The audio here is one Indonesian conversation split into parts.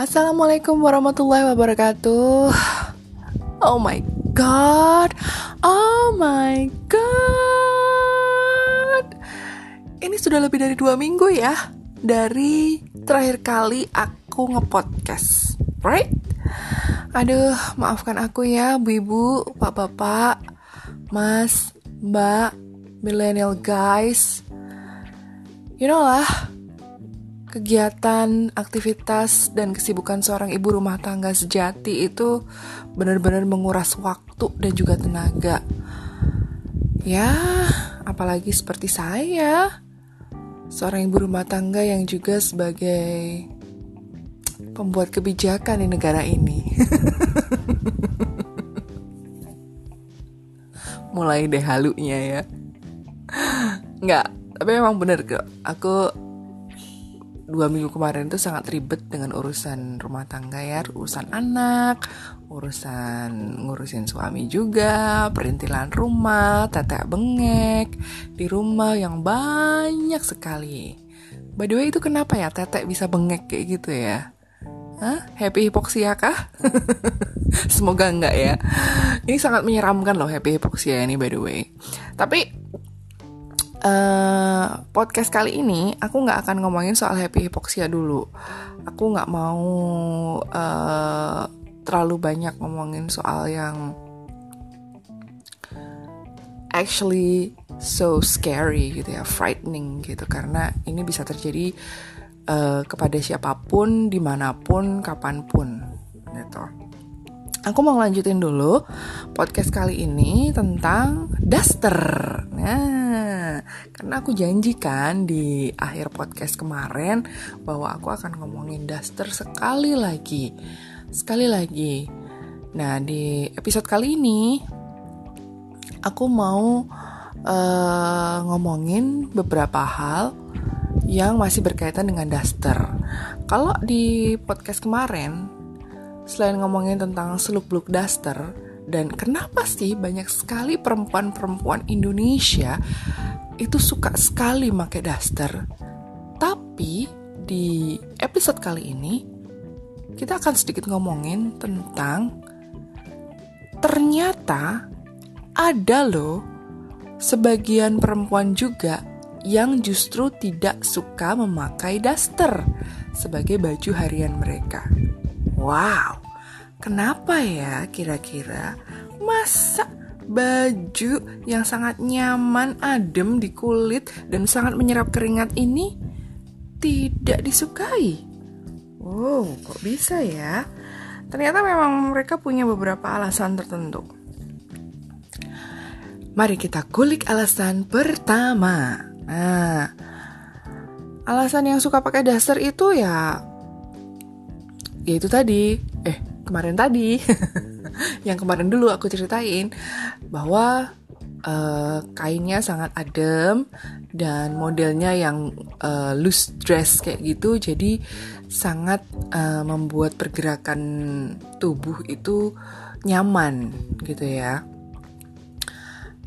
Assalamualaikum warahmatullahi wabarakatuh. Oh my god, oh my god. Ini sudah lebih dari dua minggu ya dari terakhir kali aku ngepodcast, right? Aduh, maafkan aku ya, bu ibu, pak bapak, mas, mbak, millennial guys. You know lah, kegiatan, aktivitas, dan kesibukan seorang ibu rumah tangga sejati itu benar-benar menguras waktu dan juga tenaga. Ya, apalagi seperti saya, seorang ibu rumah tangga yang juga sebagai pembuat kebijakan di negara ini. Mulai deh halunya ya. Nggak, tapi memang bener kok. Aku dua minggu kemarin itu sangat ribet dengan urusan rumah tangga ya, urusan anak, urusan ngurusin suami juga, perintilan rumah, tetek bengek di rumah yang banyak sekali. By the way itu kenapa ya tetek bisa bengek kayak gitu ya? Hah? Happy hipoksia kah? Semoga enggak ya. Ini sangat menyeramkan loh happy hipoksia ini by the way. Tapi uh, podcast kali ini aku nggak akan ngomongin soal happy hipoksia dulu. Aku nggak mau uh, terlalu banyak ngomongin soal yang actually so scary gitu ya, frightening gitu karena ini bisa terjadi uh, kepada siapa pun, di mana pun, kapan pun gitu. Aku mau lanjutin dulu podcast kali ini tentang daster. Nah, karena aku janjikan di akhir podcast kemarin bahwa aku akan ngomongin daster sekali lagi. Sekali lagi. Nah, di episode kali ini aku mau uh, ngomongin beberapa hal yang masih berkaitan dengan daster. Kalau di podcast kemarin selain ngomongin tentang seluk-beluk daster dan kenapa sih banyak sekali perempuan-perempuan Indonesia itu suka sekali pakai daster. Tapi di episode kali ini kita akan sedikit ngomongin tentang ternyata ada loh sebagian perempuan juga yang justru tidak suka memakai daster sebagai baju harian mereka. Wow, kenapa ya kira-kira? Masa baju yang sangat nyaman, adem di kulit, dan sangat menyerap keringat ini tidak disukai? Wow, kok bisa ya? Ternyata memang mereka punya beberapa alasan tertentu. Mari kita kulik alasan pertama. Nah, alasan yang suka pakai daster itu ya ya itu tadi. Eh kemarin tadi. Yang kemarin dulu aku ceritain bahwa uh, kainnya sangat adem dan modelnya yang uh, loose dress kayak gitu. Jadi sangat uh, membuat pergerakan tubuh itu nyaman gitu ya.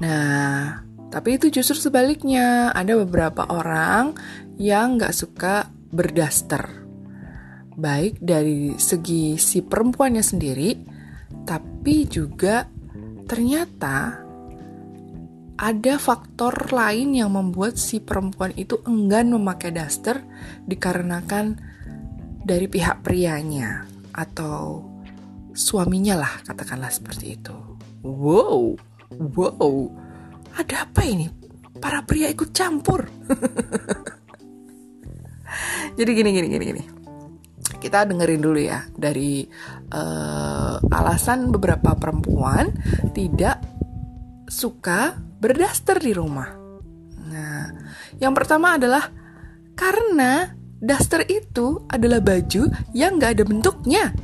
Nah tapi itu justru sebaliknya. Ada beberapa orang yang nggak suka berdaster baik dari segi si perempuannya sendiri, tapi juga ternyata ada faktor lain yang membuat si perempuan itu enggan memakai daster dikarenakan dari pihak prianya atau suaminya lah katakanlah seperti itu. Wow, wow, ada apa ini? Para pria ikut campur. Jadi gini gini gini gini kita dengerin dulu ya dari uh, alasan beberapa perempuan tidak suka berdaster di rumah. Nah, yang pertama adalah karena daster itu adalah baju yang gak ada bentuknya.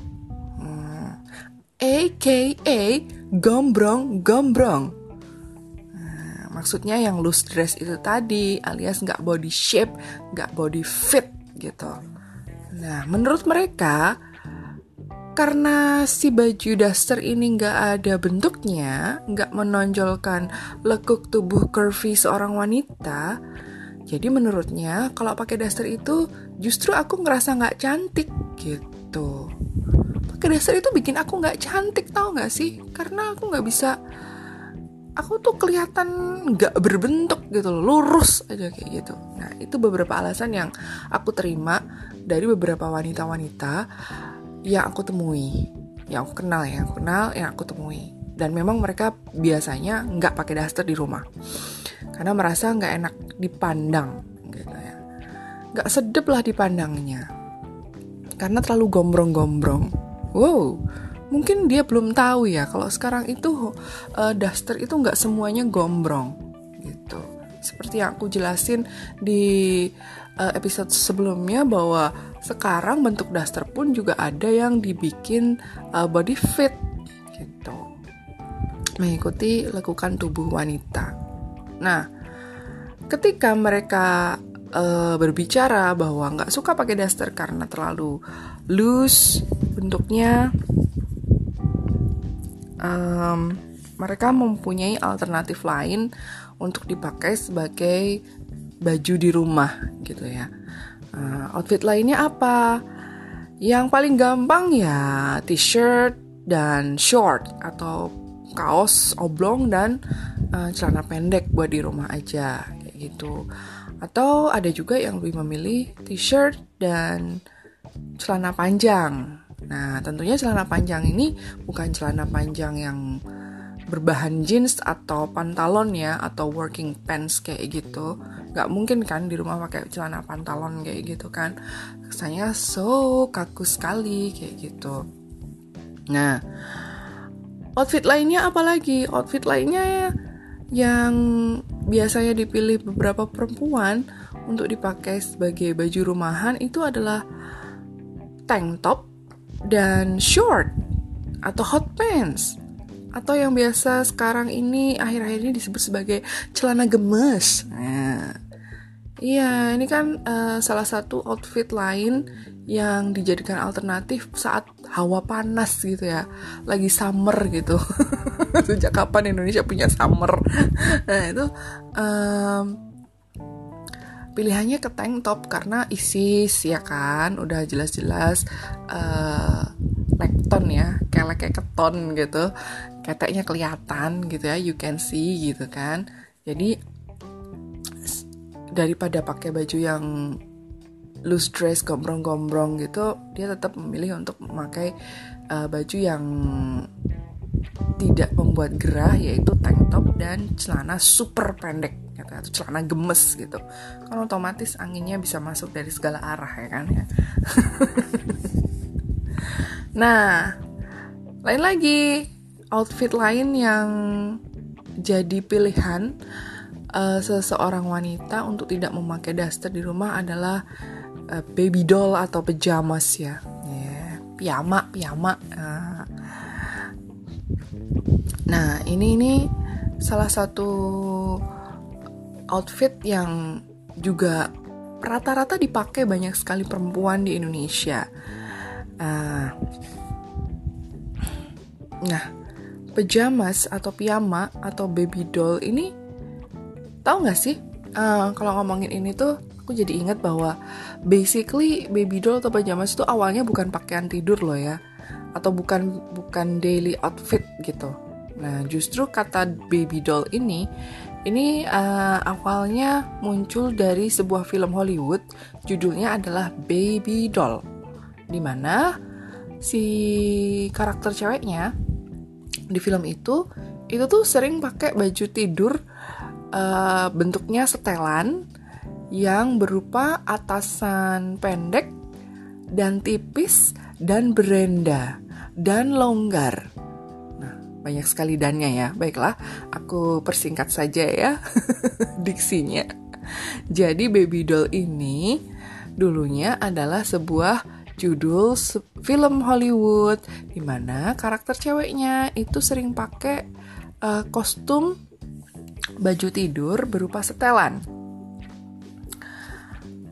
Hmm. AKA gombrong-gombrong. Nah, maksudnya yang loose dress itu tadi alias nggak body shape, nggak body fit gitu. Nah, menurut mereka, karena si baju daster ini nggak ada bentuknya, nggak menonjolkan lekuk tubuh curvy seorang wanita, jadi menurutnya kalau pakai daster itu justru aku ngerasa nggak cantik gitu. pakai daster itu bikin aku nggak cantik tau nggak sih karena aku nggak bisa aku tuh kelihatan nggak berbentuk gitu loh lurus aja kayak gitu. Nah itu beberapa alasan yang aku terima dari beberapa wanita-wanita yang aku temui yang aku kenal ya aku kenal yang aku temui. Dan memang mereka biasanya nggak pakai daster di rumah. Karena merasa nggak enak dipandang gitu ya. Nggak sedep lah dipandangnya. Karena terlalu gombrong-gombrong. Wow mungkin dia belum tahu ya kalau sekarang itu uh, daster itu nggak semuanya gombrong gitu seperti yang aku jelasin di uh, episode sebelumnya bahwa sekarang bentuk daster pun juga ada yang dibikin uh, body fit gitu mengikuti lekukan tubuh wanita. Nah, ketika mereka uh, berbicara bahwa nggak suka pakai daster karena terlalu loose bentuknya, um, mereka mempunyai alternatif lain untuk dipakai sebagai baju di rumah gitu ya. Uh, outfit lainnya apa? Yang paling gampang ya t-shirt dan short atau kaos oblong dan uh, celana pendek buat di rumah aja kayak gitu. Atau ada juga yang lebih memilih t-shirt dan celana panjang. Nah, tentunya celana panjang ini bukan celana panjang yang berbahan jeans atau pantalon ya atau working pants kayak gitu. Gak mungkin kan di rumah pakai celana pantalon kayak gitu kan. Kesannya so kaku sekali kayak gitu. Nah outfit lainnya apa lagi? Outfit lainnya ya yang biasanya dipilih beberapa perempuan untuk dipakai sebagai baju rumahan itu adalah tank top dan short atau hot pants atau yang biasa sekarang ini akhir-akhir ini disebut sebagai celana gemes. Nah, iya, ini kan uh, salah satu outfit lain yang dijadikan alternatif saat hawa panas gitu ya. Lagi summer gitu. Sejak kapan Indonesia punya summer? Nah itu um, pilihannya ke tank top karena ISIS ya kan? Udah jelas-jelas uh, lekton ya kayak kayak keton gitu. Keteknya kelihatan gitu ya you can see gitu kan. Jadi daripada pakai baju yang loose dress gombrong-gombrong gitu dia tetap memilih untuk memakai uh, baju yang tidak membuat gerah yaitu tank top dan celana super pendek gitu atau celana gemes gitu kan otomatis anginnya bisa masuk dari segala arah ya kan ya nah lain lagi outfit lain yang jadi pilihan uh, seseorang wanita untuk tidak memakai daster di rumah adalah uh, baby doll atau pajamas ya, yeah. piyama piyama. Nah ini ini salah satu outfit yang juga rata-rata dipakai banyak sekali perempuan di Indonesia. Uh, nah, pajamas atau piyama atau baby doll ini tahu nggak sih? Uh, kalau ngomongin ini tuh aku jadi ingat bahwa basically baby doll atau pajamas itu awalnya bukan pakaian tidur loh ya atau bukan bukan daily outfit gitu. Nah, justru kata baby doll ini ini uh, awalnya muncul dari sebuah film Hollywood judulnya adalah Baby Doll. Di mana si karakter ceweknya di film itu itu tuh sering pakai baju tidur uh, bentuknya setelan yang berupa atasan pendek dan tipis dan berenda dan longgar. Banyak sekali dannya ya. Baiklah, aku persingkat saja ya diksinya. Jadi baby doll ini dulunya adalah sebuah judul film Hollywood di mana karakter ceweknya itu sering pakai uh, kostum baju tidur berupa setelan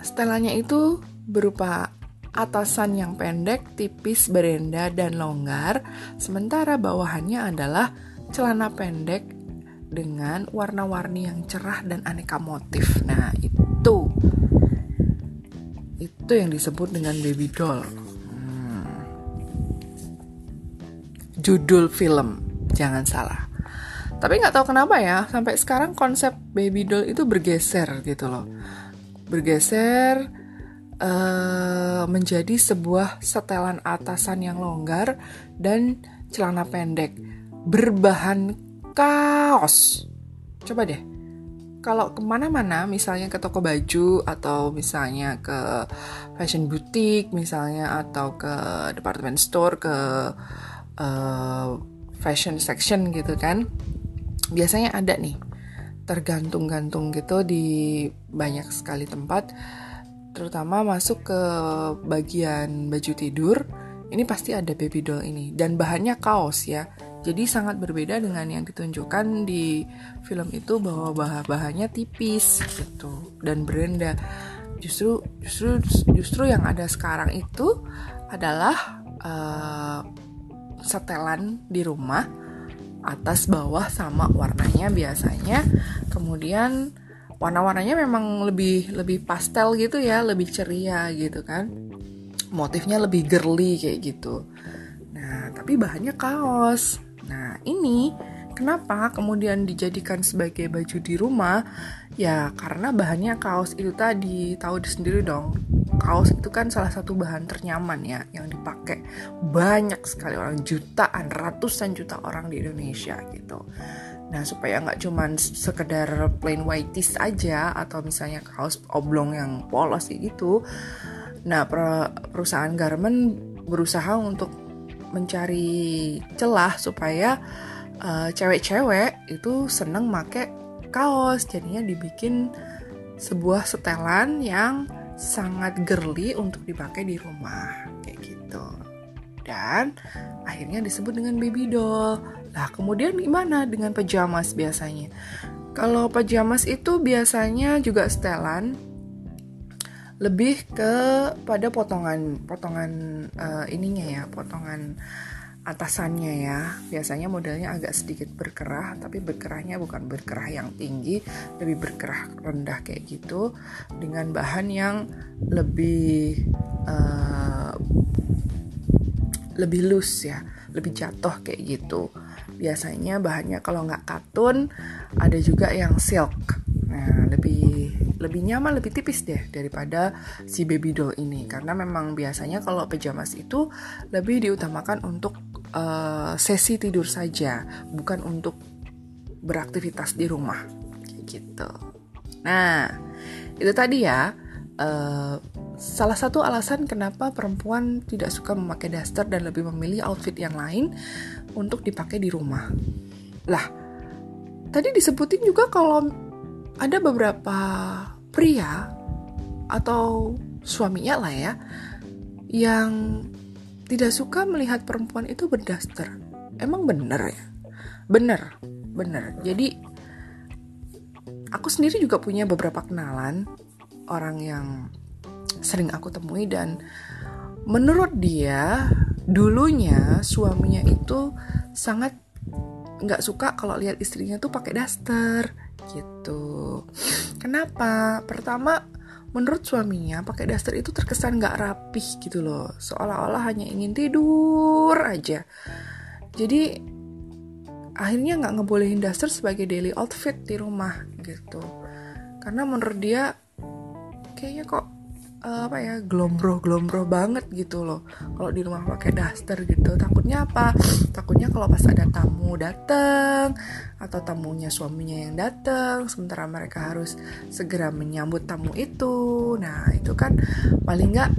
Setelannya itu berupa atasan yang pendek, tipis, berenda, dan longgar, sementara bawahannya adalah celana pendek dengan warna-warni yang cerah dan aneka motif. Nah, itu itu yang disebut dengan baby doll. Hmm. judul film jangan salah tapi nggak tahu kenapa ya sampai sekarang konsep baby doll itu bergeser gitu loh bergeser uh, menjadi sebuah setelan atasan yang longgar dan celana pendek. Berbahan kaos. Coba deh. Kalau ke mana-mana, misalnya ke toko baju atau misalnya ke fashion boutique, misalnya atau ke department store, ke uh, fashion section gitu kan, biasanya ada nih. Tergantung-gantung gitu di banyak sekali tempat, terutama masuk ke bagian baju tidur. Ini pasti ada baby doll ini dan bahannya kaos ya jadi sangat berbeda dengan yang ditunjukkan di film itu bahwa bahan-bahannya tipis gitu dan berenda. Justru justru justru yang ada sekarang itu adalah uh, setelan di rumah atas bawah sama warnanya biasanya. Kemudian warna-warnanya memang lebih lebih pastel gitu ya, lebih ceria gitu kan. Motifnya lebih girly kayak gitu. Nah, tapi bahannya kaos. Nah, ini kenapa kemudian dijadikan sebagai baju di rumah? Ya, karena bahannya kaos itu tadi, tahu sendiri dong. Kaos itu kan salah satu bahan ternyaman ya yang dipakai banyak sekali orang jutaan, ratusan juta orang di Indonesia gitu. Nah, supaya nggak cuman sekedar plain white tee aja atau misalnya kaos oblong yang polos gitu. Nah, perusahaan garment berusaha untuk mencari celah supaya uh, cewek-cewek itu seneng make kaos. Jadinya dibikin sebuah setelan yang sangat girly untuk dipakai di rumah kayak gitu. Dan akhirnya disebut dengan baby doll lah kemudian gimana dengan pajamas biasanya? Kalau pajamas itu biasanya juga setelan lebih ke pada potongan potongan uh, ininya ya potongan atasannya ya. Biasanya modelnya agak sedikit berkerah tapi berkerahnya bukan berkerah yang tinggi lebih berkerah rendah kayak gitu dengan bahan yang lebih uh, lebih loose ya lebih jatuh kayak gitu biasanya bahannya kalau nggak katun ada juga yang silk. Nah lebih lebih nyaman, lebih tipis deh daripada si baby doll ini. Karena memang biasanya kalau pajamas itu lebih diutamakan untuk uh, sesi tidur saja, bukan untuk beraktivitas di rumah. Gitu. Nah, itu tadi ya uh, salah satu alasan kenapa perempuan tidak suka memakai daster dan lebih memilih outfit yang lain untuk dipakai di rumah. Lah, tadi disebutin juga kalau ada beberapa pria atau suaminya lah ya yang tidak suka melihat perempuan itu berdaster. Emang bener ya? Bener, bener. Jadi aku sendiri juga punya beberapa kenalan orang yang sering aku temui dan menurut dia dulunya suaminya itu sangat nggak suka kalau lihat istrinya tuh pakai daster gitu. Kenapa? Pertama, menurut suaminya pakai daster itu terkesan nggak rapih gitu loh, seolah-olah hanya ingin tidur aja. Jadi akhirnya nggak ngebolehin daster sebagai daily outfit di rumah gitu. Karena menurut dia kayaknya kok uh, apa ya glombro glombro banget gitu loh. Kalau di rumah pakai daster gitu takutnya apa? Takutnya kalau pas ada tamu datang atau tamunya suaminya yang datang sementara mereka harus segera menyambut tamu itu. Nah itu kan paling nggak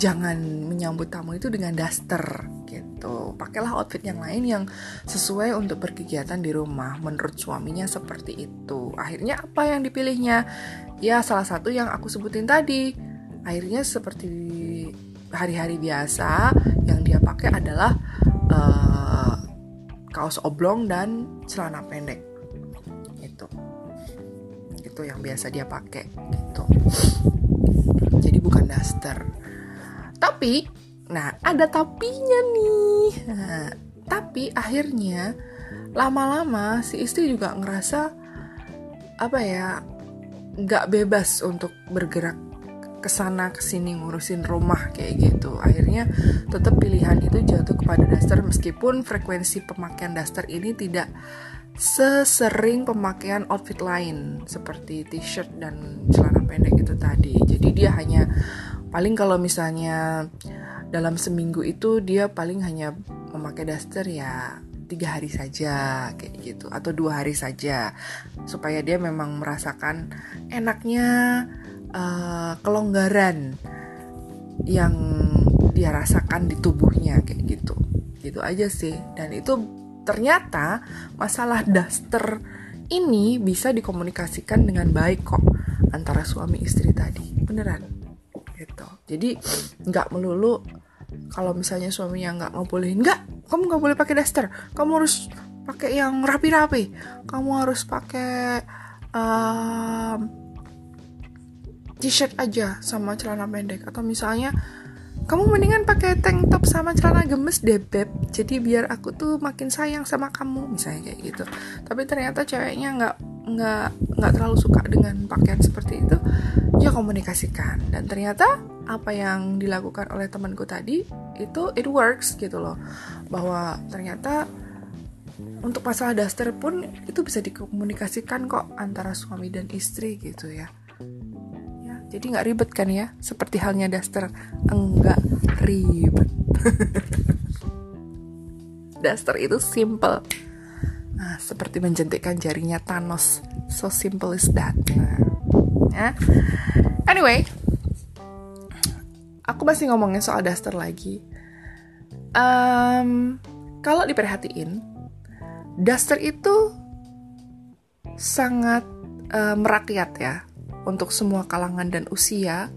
jangan menyambut tamu itu dengan daster gitu. Pakailah outfit yang lain yang sesuai untuk berkegiatan di rumah menurut suaminya seperti itu. Akhirnya apa yang dipilihnya? Ya salah satu yang aku sebutin tadi. Akhirnya seperti hari-hari biasa yang dia pakai adalah uh, kaos oblong dan celana pendek. Itu itu yang biasa dia pakai gitu. Jadi bukan daster. Tapi nah ada tapinya nih. Nah, tapi akhirnya lama-lama si istri juga ngerasa apa ya nggak bebas untuk bergerak ke sana ke sini ngurusin rumah kayak gitu. Akhirnya tetap pilihan itu jatuh kepada daster meskipun frekuensi pemakaian daster ini tidak sesering pemakaian outfit lain seperti t-shirt dan celana pendek itu tadi. Jadi dia hanya paling kalau misalnya dalam seminggu itu dia paling hanya memakai daster ya tiga hari saja kayak gitu atau dua hari saja supaya dia memang merasakan enaknya uh, kelonggaran yang dia rasakan di tubuhnya kayak gitu. Gitu aja sih. Dan itu ternyata masalah daster ini bisa dikomunikasikan dengan baik kok antara suami istri tadi. Beneran. Gitu. Jadi nggak melulu kalau misalnya suaminya nggak ngebolehin nggak kamu nggak boleh pakai daster. Kamu harus pakai yang rapi-rapi. Kamu harus pakai um, t-shirt aja sama celana pendek. Atau misalnya kamu mendingan pakai tank top sama celana gemes deh beb. Jadi biar aku tuh makin sayang sama kamu. Misalnya kayak gitu. Tapi ternyata ceweknya nggak nggak nggak terlalu suka dengan pakaian seperti itu ya komunikasikan. Dan ternyata apa yang dilakukan oleh temanku tadi itu it works gitu loh. Bahwa ternyata untuk masalah daster pun itu bisa dikomunikasikan kok antara suami dan istri gitu ya. Ya jadi nggak ribet kan ya? Seperti halnya daster enggak ribet. Daster itu simple. Nah seperti menjentikkan jarinya Thanos. So simple is that. Nah, ya anyway aku masih ngomongin soal daster lagi. Um, kalau diperhatiin, daster itu sangat uh, merakyat ya untuk semua kalangan dan usia,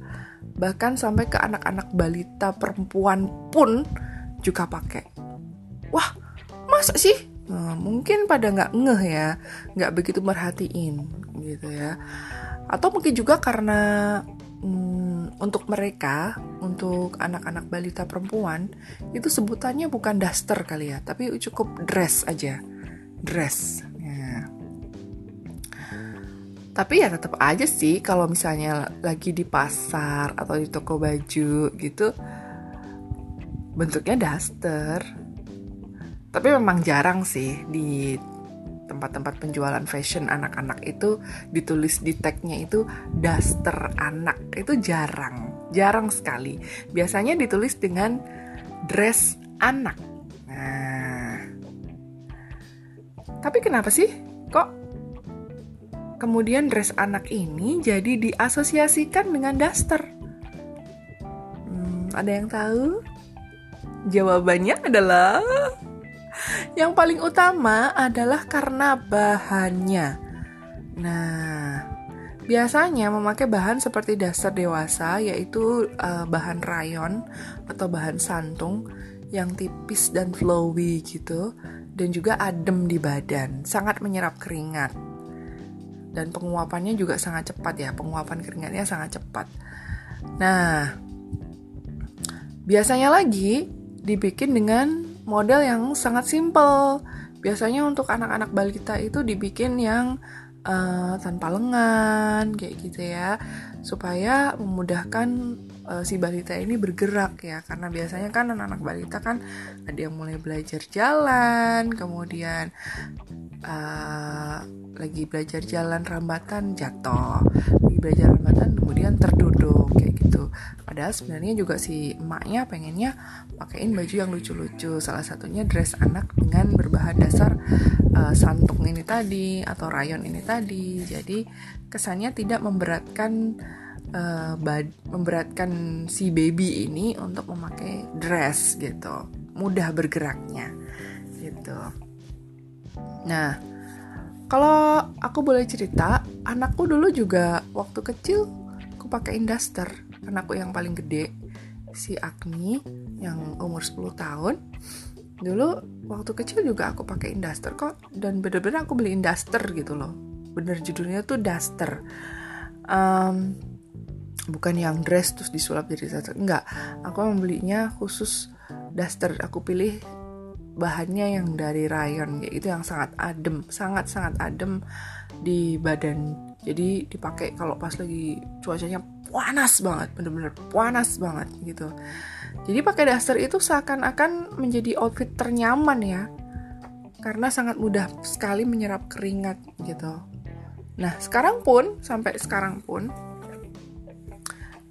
bahkan sampai ke anak-anak balita perempuan pun juga pakai. Wah, masa sih? Nah, mungkin pada nggak ngeh ya, nggak begitu merhatiin gitu ya. Atau mungkin juga karena hmm, untuk mereka, untuk anak-anak balita perempuan, itu sebutannya bukan daster kali ya, tapi cukup dress aja, dress. Ya. Tapi ya tetap aja sih kalau misalnya lagi di pasar atau di toko baju gitu, bentuknya daster. Tapi memang jarang sih di tempat-tempat penjualan fashion anak-anak itu ditulis di tagnya itu daster anak. Itu jarang jarang sekali. Biasanya ditulis dengan dress anak. Nah. Tapi kenapa sih? Kok kemudian dress anak ini jadi diasosiasikan dengan daster? Hmm, ada yang tahu? Jawabannya adalah yang paling utama adalah karena bahannya. Nah, biasanya memakai bahan seperti dasar dewasa yaitu uh, bahan rayon atau bahan santung yang tipis dan flowy gitu dan juga adem di badan, sangat menyerap keringat. Dan penguapannya juga sangat cepat ya, penguapan keringatnya sangat cepat. Nah, biasanya lagi dibikin dengan model yang sangat simple. Biasanya untuk anak-anak balita itu dibikin yang uh, tanpa lengan kayak gitu ya, supaya memudahkan uh, si balita ini bergerak ya. Karena biasanya kan anak-anak balita kan ada yang mulai belajar jalan, kemudian uh, lagi belajar jalan rambatan jatuh, lagi belajar rambatan kemudian terduduk kayak gitu. Padahal sebenarnya juga si emaknya pengennya pakaiin baju yang lucu-lucu. Salah satunya dress anak dengan berbahan dasar uh, santung ini tadi atau rayon ini tadi. Jadi kesannya tidak memberatkan uh, memberatkan si baby ini untuk memakai dress gitu. Mudah bergeraknya gitu. Nah, kalau aku boleh cerita, anakku dulu juga waktu kecil aku pakai duster anakku yang paling gede si Agni yang umur 10 tahun dulu waktu kecil juga aku pakai duster kok dan bener-bener aku beli duster gitu loh bener judulnya tuh duster um, bukan yang dress terus disulap jadi duster enggak. Aku membelinya khusus duster aku pilih bahannya yang dari rayon kayak itu yang sangat adem. Sangat sangat adem di badan. Jadi dipakai kalau pas lagi cuacanya panas banget. Bener-bener panas banget gitu. Jadi pakai daster itu seakan-akan menjadi outfit ternyaman ya. Karena sangat mudah sekali menyerap keringat gitu. Nah sekarang pun sampai sekarang pun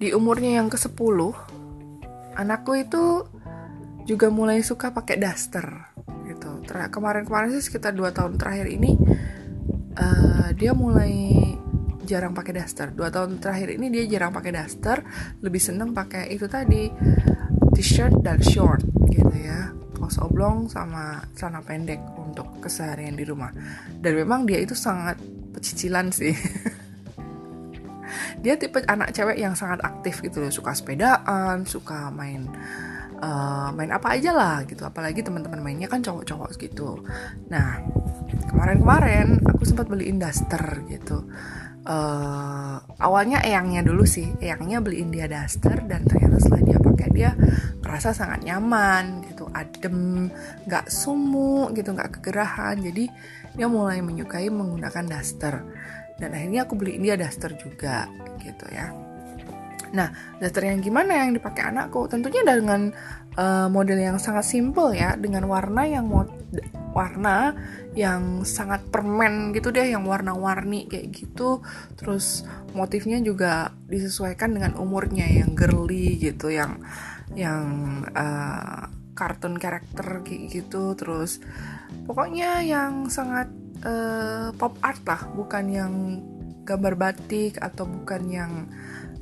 di umurnya yang ke-10 anakku itu juga mulai suka pakai daster gitu kemarin-kemarin sih sekitar 2 tahun terakhir ini uh, dia mulai jarang pakai daster. Dua tahun terakhir ini dia jarang pakai daster, lebih seneng pakai itu tadi t-shirt dan short gitu ya, kaos oblong sama celana pendek untuk keseharian di rumah. Dan memang dia itu sangat pecicilan sih. dia tipe anak cewek yang sangat aktif gitu loh, suka sepedaan, suka main uh, main apa aja lah gitu. Apalagi teman-teman mainnya kan cowok-cowok gitu. Nah kemarin-kemarin aku sempat beliin daster gitu. Uh, awalnya eyangnya dulu sih. Eyangnya beliin dia daster dan ternyata setelah dia pakai dia merasa sangat nyaman gitu. Adem nggak sumuk gitu nggak kegerahan. Jadi dia mulai menyukai menggunakan daster dan akhirnya aku beliin dia daster juga gitu ya Nah, daster yang gimana yang dipakai anakku? Tentunya dengan uh, model yang sangat simple ya, dengan warna yang warna yang sangat permen gitu deh, yang warna-warni kayak gitu. Terus motifnya juga disesuaikan dengan umurnya yang girly gitu, yang yang uh, kartun karakter kayak gitu. Terus pokoknya yang sangat uh, pop art lah, bukan yang gambar batik atau bukan yang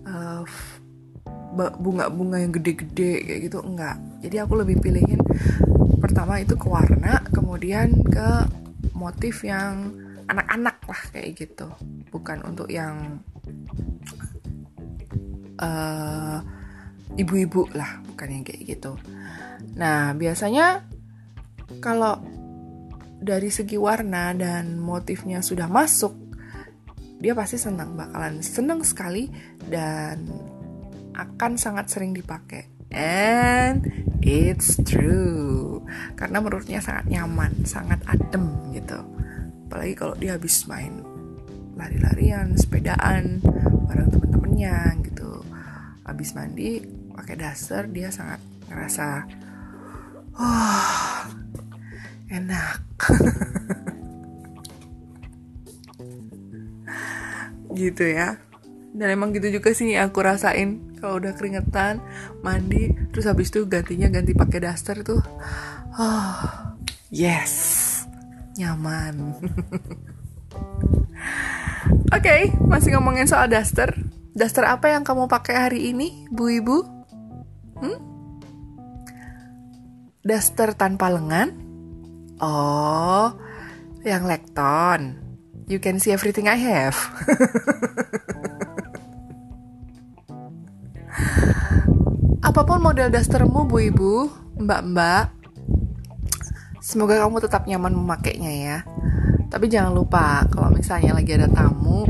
uh, bunga-bunga yang gede-gede kayak gitu enggak. Jadi aku lebih pilihin pertama itu ke warna kemudian ke motif yang anak-anak lah kayak gitu. Bukan untuk yang uh, ibu-ibu lah bukan yang kayak gitu. Nah biasanya kalau dari segi warna dan motifnya sudah masuk dia pasti senang bakalan senang sekali dan akan sangat sering dipakai. And it's true. Karena menurutnya sangat nyaman sangat adem gitu. Apalagi kalau dia habis main lari-larian sepedaan bareng temen-temennya gitu. Habis mandi pakai daster dia sangat ngerasa oh enak. Gitu ya. Dan emang gitu juga sih aku rasain kalau udah keringetan mandi terus habis itu gantinya ganti pakai daster tuh oh yes nyaman. Oke okay, masih ngomongin soal daster. Daster apa yang kamu pakai hari ini bu ibu? Hmm? daster tanpa lengan oh yang lekton you can see everything I have. Apa pun model dastermu, Bu Ibu, Mbak-mbak, semoga kamu tetap nyaman memakainya ya. Tapi jangan lupa kalau misalnya lagi ada tamu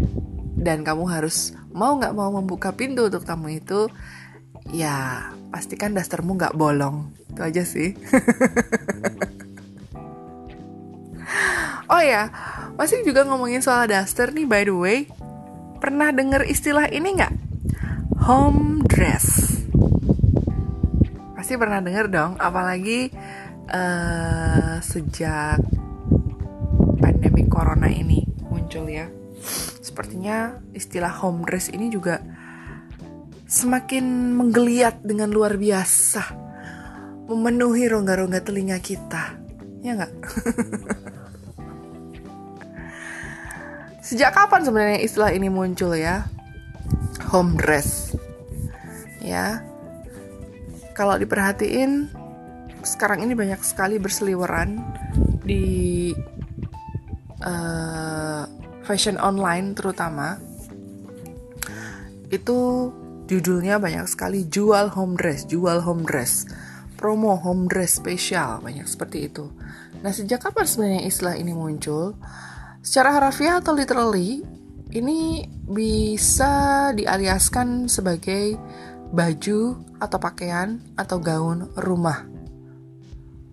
dan kamu harus mau nggak mau membuka pintu untuk tamu itu, ya pastikan dastermu nggak bolong. Itu aja sih. ya, masih juga ngomongin soal daster nih by the way. Pernah denger istilah ini nggak? Home dress. Pasti pernah denger dong, apalagi uh, sejak pandemi corona ini muncul ya. Sepertinya istilah home dress ini juga semakin menggeliat dengan luar biasa, memenuhi rongga-rongga telinga kita. Ya nggak? Sejak kapan sebenarnya istilah ini muncul ya? Home dress. Ya. Kalau diperhatiin sekarang ini banyak sekali berseliweran di uh, fashion online terutama. Itu judulnya banyak sekali jual home dress, jual home dress, promo home dress spesial, banyak seperti itu. Nah, sejak kapan sebenarnya istilah ini muncul? Secara harafiah atau literally, ini bisa dialiaskan sebagai baju atau pakaian atau gaun rumah.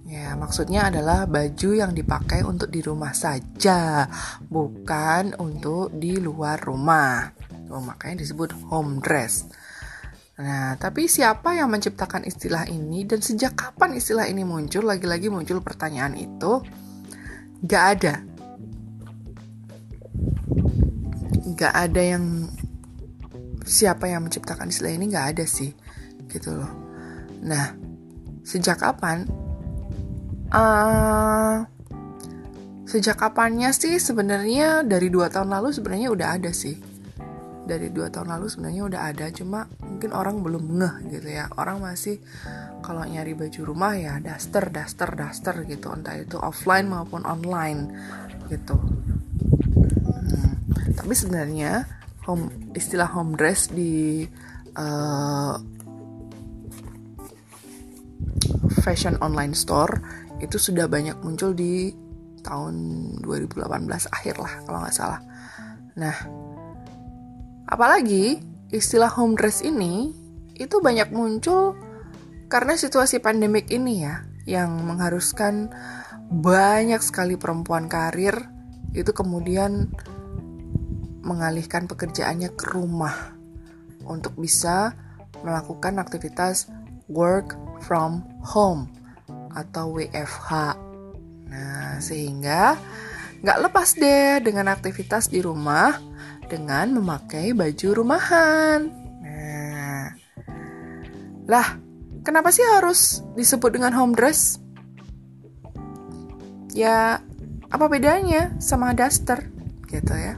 Ya, maksudnya adalah baju yang dipakai untuk di rumah saja, bukan untuk di luar rumah. Oh, makanya disebut home dress. Nah, tapi siapa yang menciptakan istilah ini dan sejak kapan istilah ini muncul? Lagi-lagi muncul pertanyaan itu. Gak ada. Gak ada yang siapa yang menciptakan istilah ini gak ada sih, gitu loh. Nah, sejak kapan Uh, sejak kapannya sih sebenarnya dari dua tahun lalu sebenarnya udah ada sih dari dua tahun lalu sebenarnya udah ada cuma mungkin orang belum ngeh gitu ya orang masih kalau nyari baju rumah ya daster daster daster gitu entah itu offline maupun online gitu. Tapi sebenarnya home istilah home dress di uh, fashion online store itu sudah banyak muncul di tahun 2018 akhir lah kalau nggak salah. Nah, apalagi istilah home dress ini itu banyak muncul karena situasi pandemik ini ya yang mengharuskan banyak sekali perempuan karir itu kemudian mengalihkan pekerjaannya ke rumah untuk bisa melakukan aktivitas work from home atau WFH. Nah, sehingga nggak lepas deh dengan aktivitas di rumah dengan memakai baju rumahan. Nah, lah, kenapa sih harus disebut dengan home dress? Ya, apa bedanya sama daster gitu ya?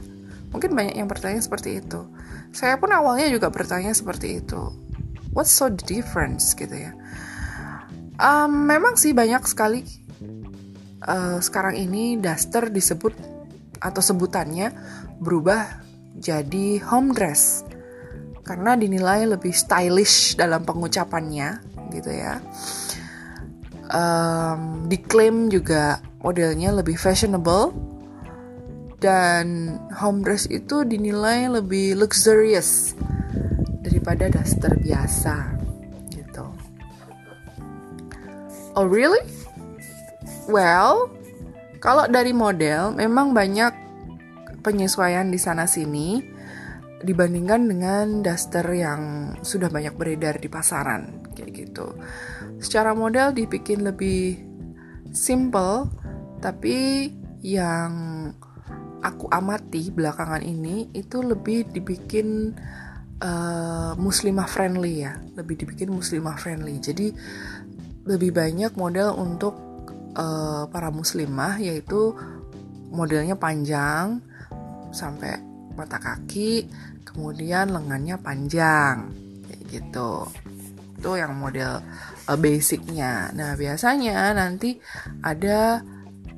Mungkin banyak yang bertanya seperti itu. Saya pun awalnya juga bertanya seperti itu. What's so the difference gitu ya? Um, memang sih banyak sekali uh, sekarang ini daster disebut atau sebutannya berubah jadi home dress karena dinilai lebih stylish dalam pengucapannya gitu ya. Um, diklaim juga modelnya lebih fashionable dan home dress itu dinilai lebih luxurious daripada daster biasa. Oh really? Well, kalau dari model memang banyak penyesuaian di sana sini dibandingkan dengan daster yang sudah banyak beredar di pasaran kayak gitu. Secara model dibikin lebih simple tapi yang aku amati belakangan ini itu lebih dibikin uh, muslimah friendly ya, lebih dibikin muslimah friendly. Jadi lebih banyak model untuk uh, para muslimah yaitu modelnya panjang sampai mata kaki, kemudian lengannya panjang kayak gitu. Itu yang model uh, basicnya. Nah biasanya nanti ada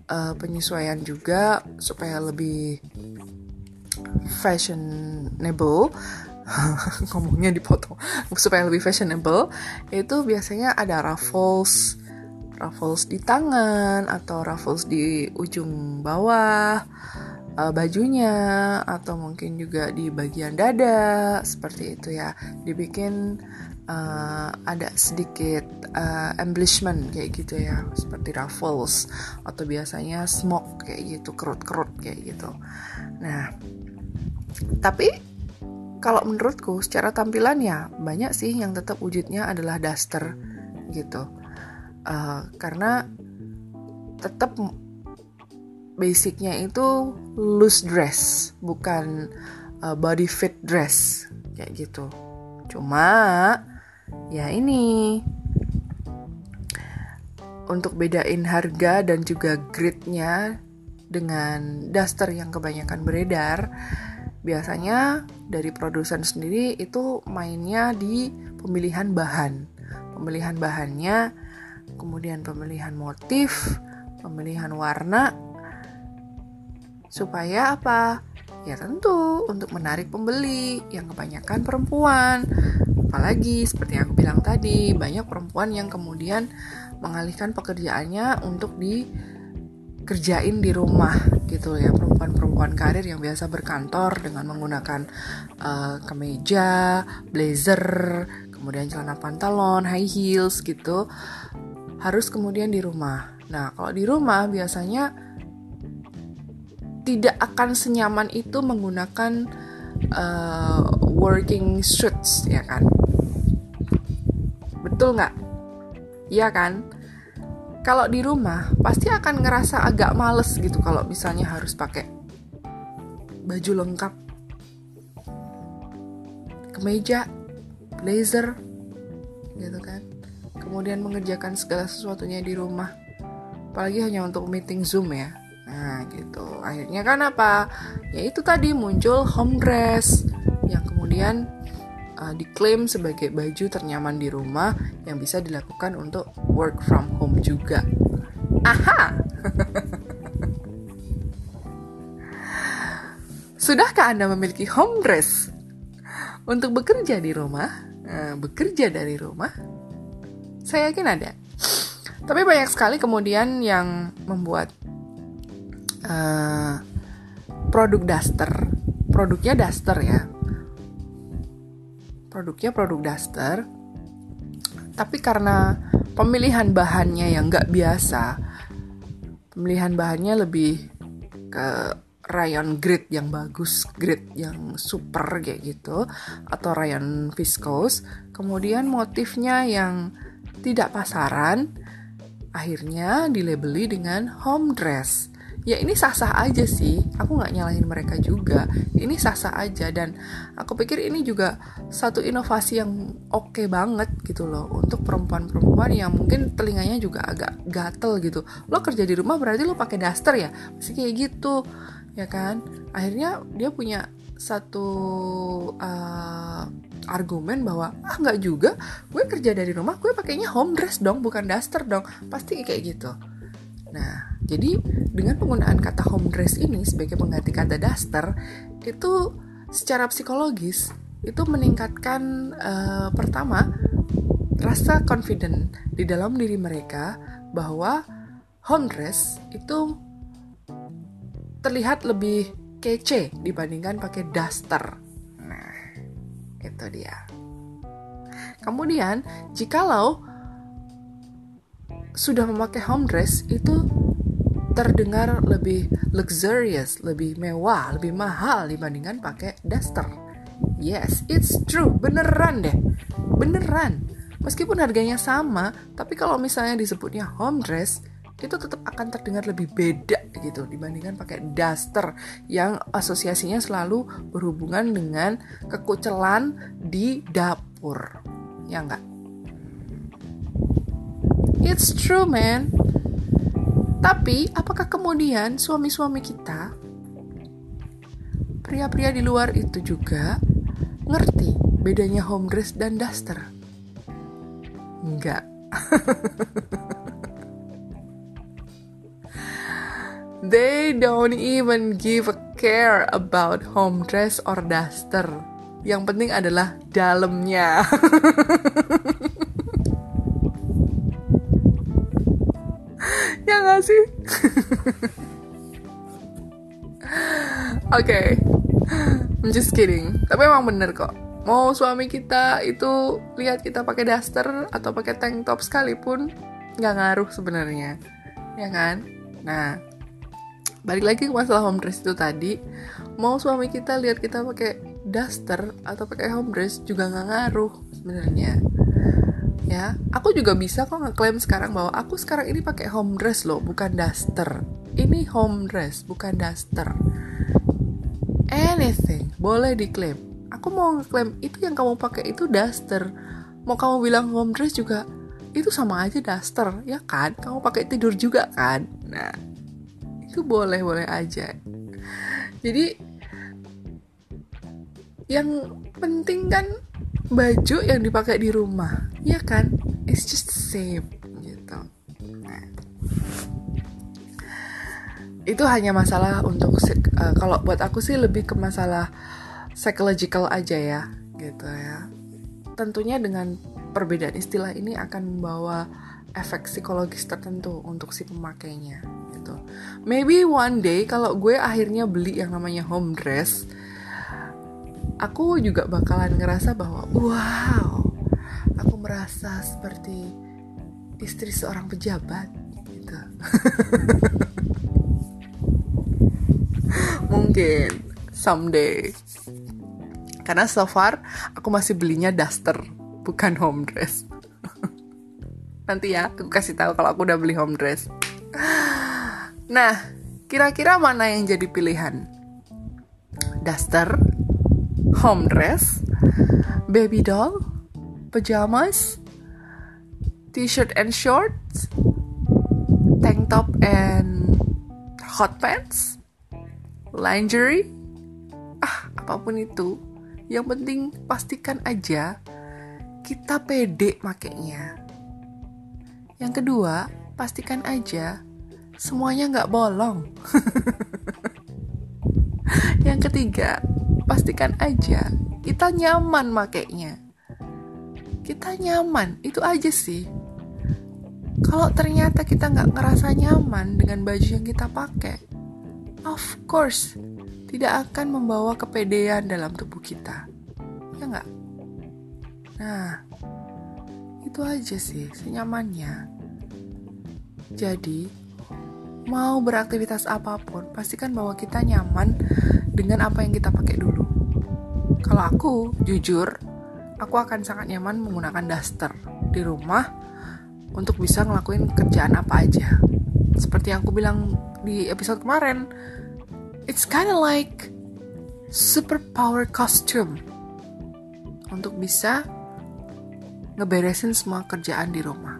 uh, penyesuaian juga supaya lebih fashionable. Ngomongnya dipotong. Supaya lebih fashionable itu biasanya ada ruffles. Ruffles di tangan atau ruffles di ujung bawah uh, bajunya atau mungkin juga di bagian dada seperti itu ya. Dibikin uh, ada sedikit uh, embellishment kayak gitu ya seperti ruffles atau biasanya smoke kayak gitu kerut-kerut kayak gitu. Nah tapi kalau menurutku secara tampilan ya banyak sih yang tetap wujudnya adalah daster gitu. Uh, karena tetap basicnya itu loose dress bukan uh, body fit dress kayak gitu cuma ya ini untuk bedain harga dan juga grade-nya dengan daster yang kebanyakan beredar biasanya dari produsen sendiri itu mainnya di pemilihan bahan. Pemilihan bahannya, kemudian pemilihan motif, pemilihan warna supaya apa? Ya tentu untuk menarik pembeli yang kebanyakan perempuan. Apalagi seperti yang aku bilang tadi, banyak perempuan yang kemudian mengalihkan pekerjaannya untuk di kerjain di rumah gitu ya perempuan-perempuan karir yang biasa berkantor dengan menggunakan uh, kemeja, blazer, kemudian celana pantalon, high heels gitu harus kemudian di rumah. Nah, kalau di rumah biasanya tidak akan senyaman itu menggunakan uh, working suits, ya kan? Betul nggak? Iya kan? Kalau di rumah pasti akan ngerasa agak males gitu kalau misalnya harus pakai baju lengkap, kemeja, blazer, gitu kan. Kemudian mengerjakan segala sesuatunya di rumah, apalagi hanya untuk meeting zoom ya. Nah gitu. Akhirnya kan apa? Ya itu tadi muncul home dress yang kemudian uh, diklaim sebagai baju ternyaman di rumah yang bisa dilakukan untuk work from home juga. Aha. Sudahkah Anda memiliki home dress untuk bekerja di rumah? Uh, bekerja dari rumah? Saya yakin ada. Tapi banyak sekali kemudian yang membuat uh, produk daster, produknya daster ya, produknya produk daster. Tapi karena pemilihan bahannya yang nggak biasa pemilihan bahannya lebih ke rayon grit yang bagus, grit yang super kayak gitu, atau rayon viscose. Kemudian motifnya yang tidak pasaran, akhirnya dilabeli dengan home dress ya ini sah-sah aja sih. Aku nggak nyalahin mereka juga. Ini sah-sah aja dan aku pikir ini juga satu inovasi yang oke okay banget gitu loh untuk perempuan-perempuan yang mungkin telinganya juga agak gatel gitu. Lo kerja di rumah berarti lo pakai daster ya? Masih kayak gitu ya kan? Akhirnya dia punya satu uh, argumen bahwa ah nggak juga. Gue kerja dari rumah gue pakainya home dress dong bukan daster dong. Pasti kayak gitu. Nah jadi dengan penggunaan kata home dress ini sebagai pengganti kata duster itu secara psikologis itu meningkatkan uh, pertama rasa confident di dalam diri mereka bahwa home dress itu terlihat lebih kece dibandingkan pakai duster. Nah, itu dia. Kemudian, jikalau sudah memakai home dress itu terdengar lebih luxurious, lebih mewah, lebih mahal dibandingkan pakai daster. Yes, it's true, beneran deh, beneran. Meskipun harganya sama, tapi kalau misalnya disebutnya home dress, itu tetap akan terdengar lebih beda gitu dibandingkan pakai daster yang asosiasinya selalu berhubungan dengan kekucelan di dapur. Ya enggak? It's true, man. Tapi, apakah kemudian suami-suami kita, pria-pria di luar itu juga ngerti bedanya home dress dan duster? Enggak. They don't even give a care about home dress or duster. Yang penting adalah dalamnya. sih? Oke, okay. I'm just kidding. Tapi emang bener kok. Mau suami kita itu lihat kita pakai daster atau pakai tank top sekalipun nggak ngaruh sebenarnya, ya kan? Nah, balik lagi ke masalah home dress itu tadi. Mau suami kita lihat kita pakai daster atau pakai home dress juga nggak ngaruh sebenarnya ya aku juga bisa kok ngeklaim sekarang bahwa aku sekarang ini pakai home dress loh bukan daster ini home dress bukan daster anything boleh diklaim. Aku mau ngeklaim itu yang kamu pakai itu daster mau kamu bilang home dress juga itu sama aja daster ya kan? Kamu pakai tidur juga kan? Nah itu boleh boleh aja. Jadi yang penting kan baju yang dipakai di rumah. Ya kan? It's just same gitu. Nah. itu hanya masalah untuk uh, kalau buat aku sih lebih ke masalah psychological aja ya gitu ya. Tentunya dengan perbedaan istilah ini akan membawa efek psikologis tertentu untuk si pemakainya gitu. Maybe one day kalau gue akhirnya beli yang namanya home dress aku juga bakalan ngerasa bahwa wow, aku merasa seperti istri seorang pejabat gitu. Mungkin someday. Karena so far aku masih belinya daster bukan home dress. Nanti ya aku kasih tahu kalau aku udah beli home dress. Nah kira-kira mana yang jadi pilihan? Daster home dress baby doll pajamas t-shirt and shorts tank top and hot pants lingerie ah apa pun itu yang penting pastikan aja kita pede makainya. Yang kedua, pastikan aja semuanya nggak bolong. yang ketiga, pastikan aja kita nyaman makainya. Kita nyaman, itu aja sih. Kalau ternyata kita nggak ngerasa nyaman dengan baju yang kita pakai, of course tidak akan membawa kepedean dalam tubuh kita. Ya nggak? Nah, itu aja sih senyamannya. Jadi, mau beraktivitas apa pun, pastikan bahwa kita nyaman dengan apa yang kita pakai dulu. Kalau aku, jujur, aku akan sangat nyaman menggunakan daster di rumah untuk bisa ngelakuin kerjaan apa aja. Seperti yang aku bilang di episode kemarin, it's kind of like superpower costume untuk bisa ngeberesin semua kerjaan di rumah.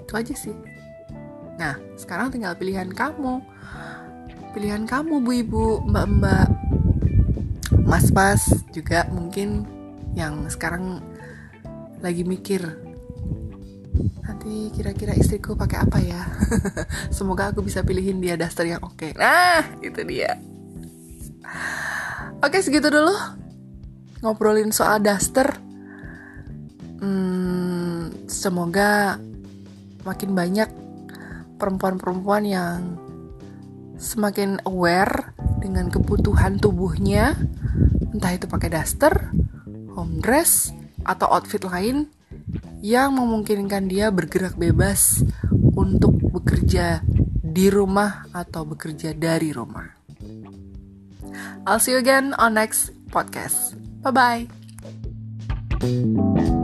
Itu aja sih. Nah, sekarang tinggal pilihan kamu. Pilihan kamu, Bu Ibu, Mbak-mbak, Mas-mas juga mungkin yang sekarang lagi mikir nanti kira-kira istriku pakai apa ya? Semoga aku bisa pilihin dia daster yang oke. Okay. nah itu dia. Oke segitu dulu ngobrolin soal daster. Hmm, semoga makin banyak perempuan-perempuan yang semakin aware dengan kebutuhan tubuhnya entah itu pakai daster, home dress, atau outfit lain yang memungkinkan dia bergerak bebas untuk bekerja di rumah atau bekerja dari rumah. I'll see you again on next podcast. Bye bye.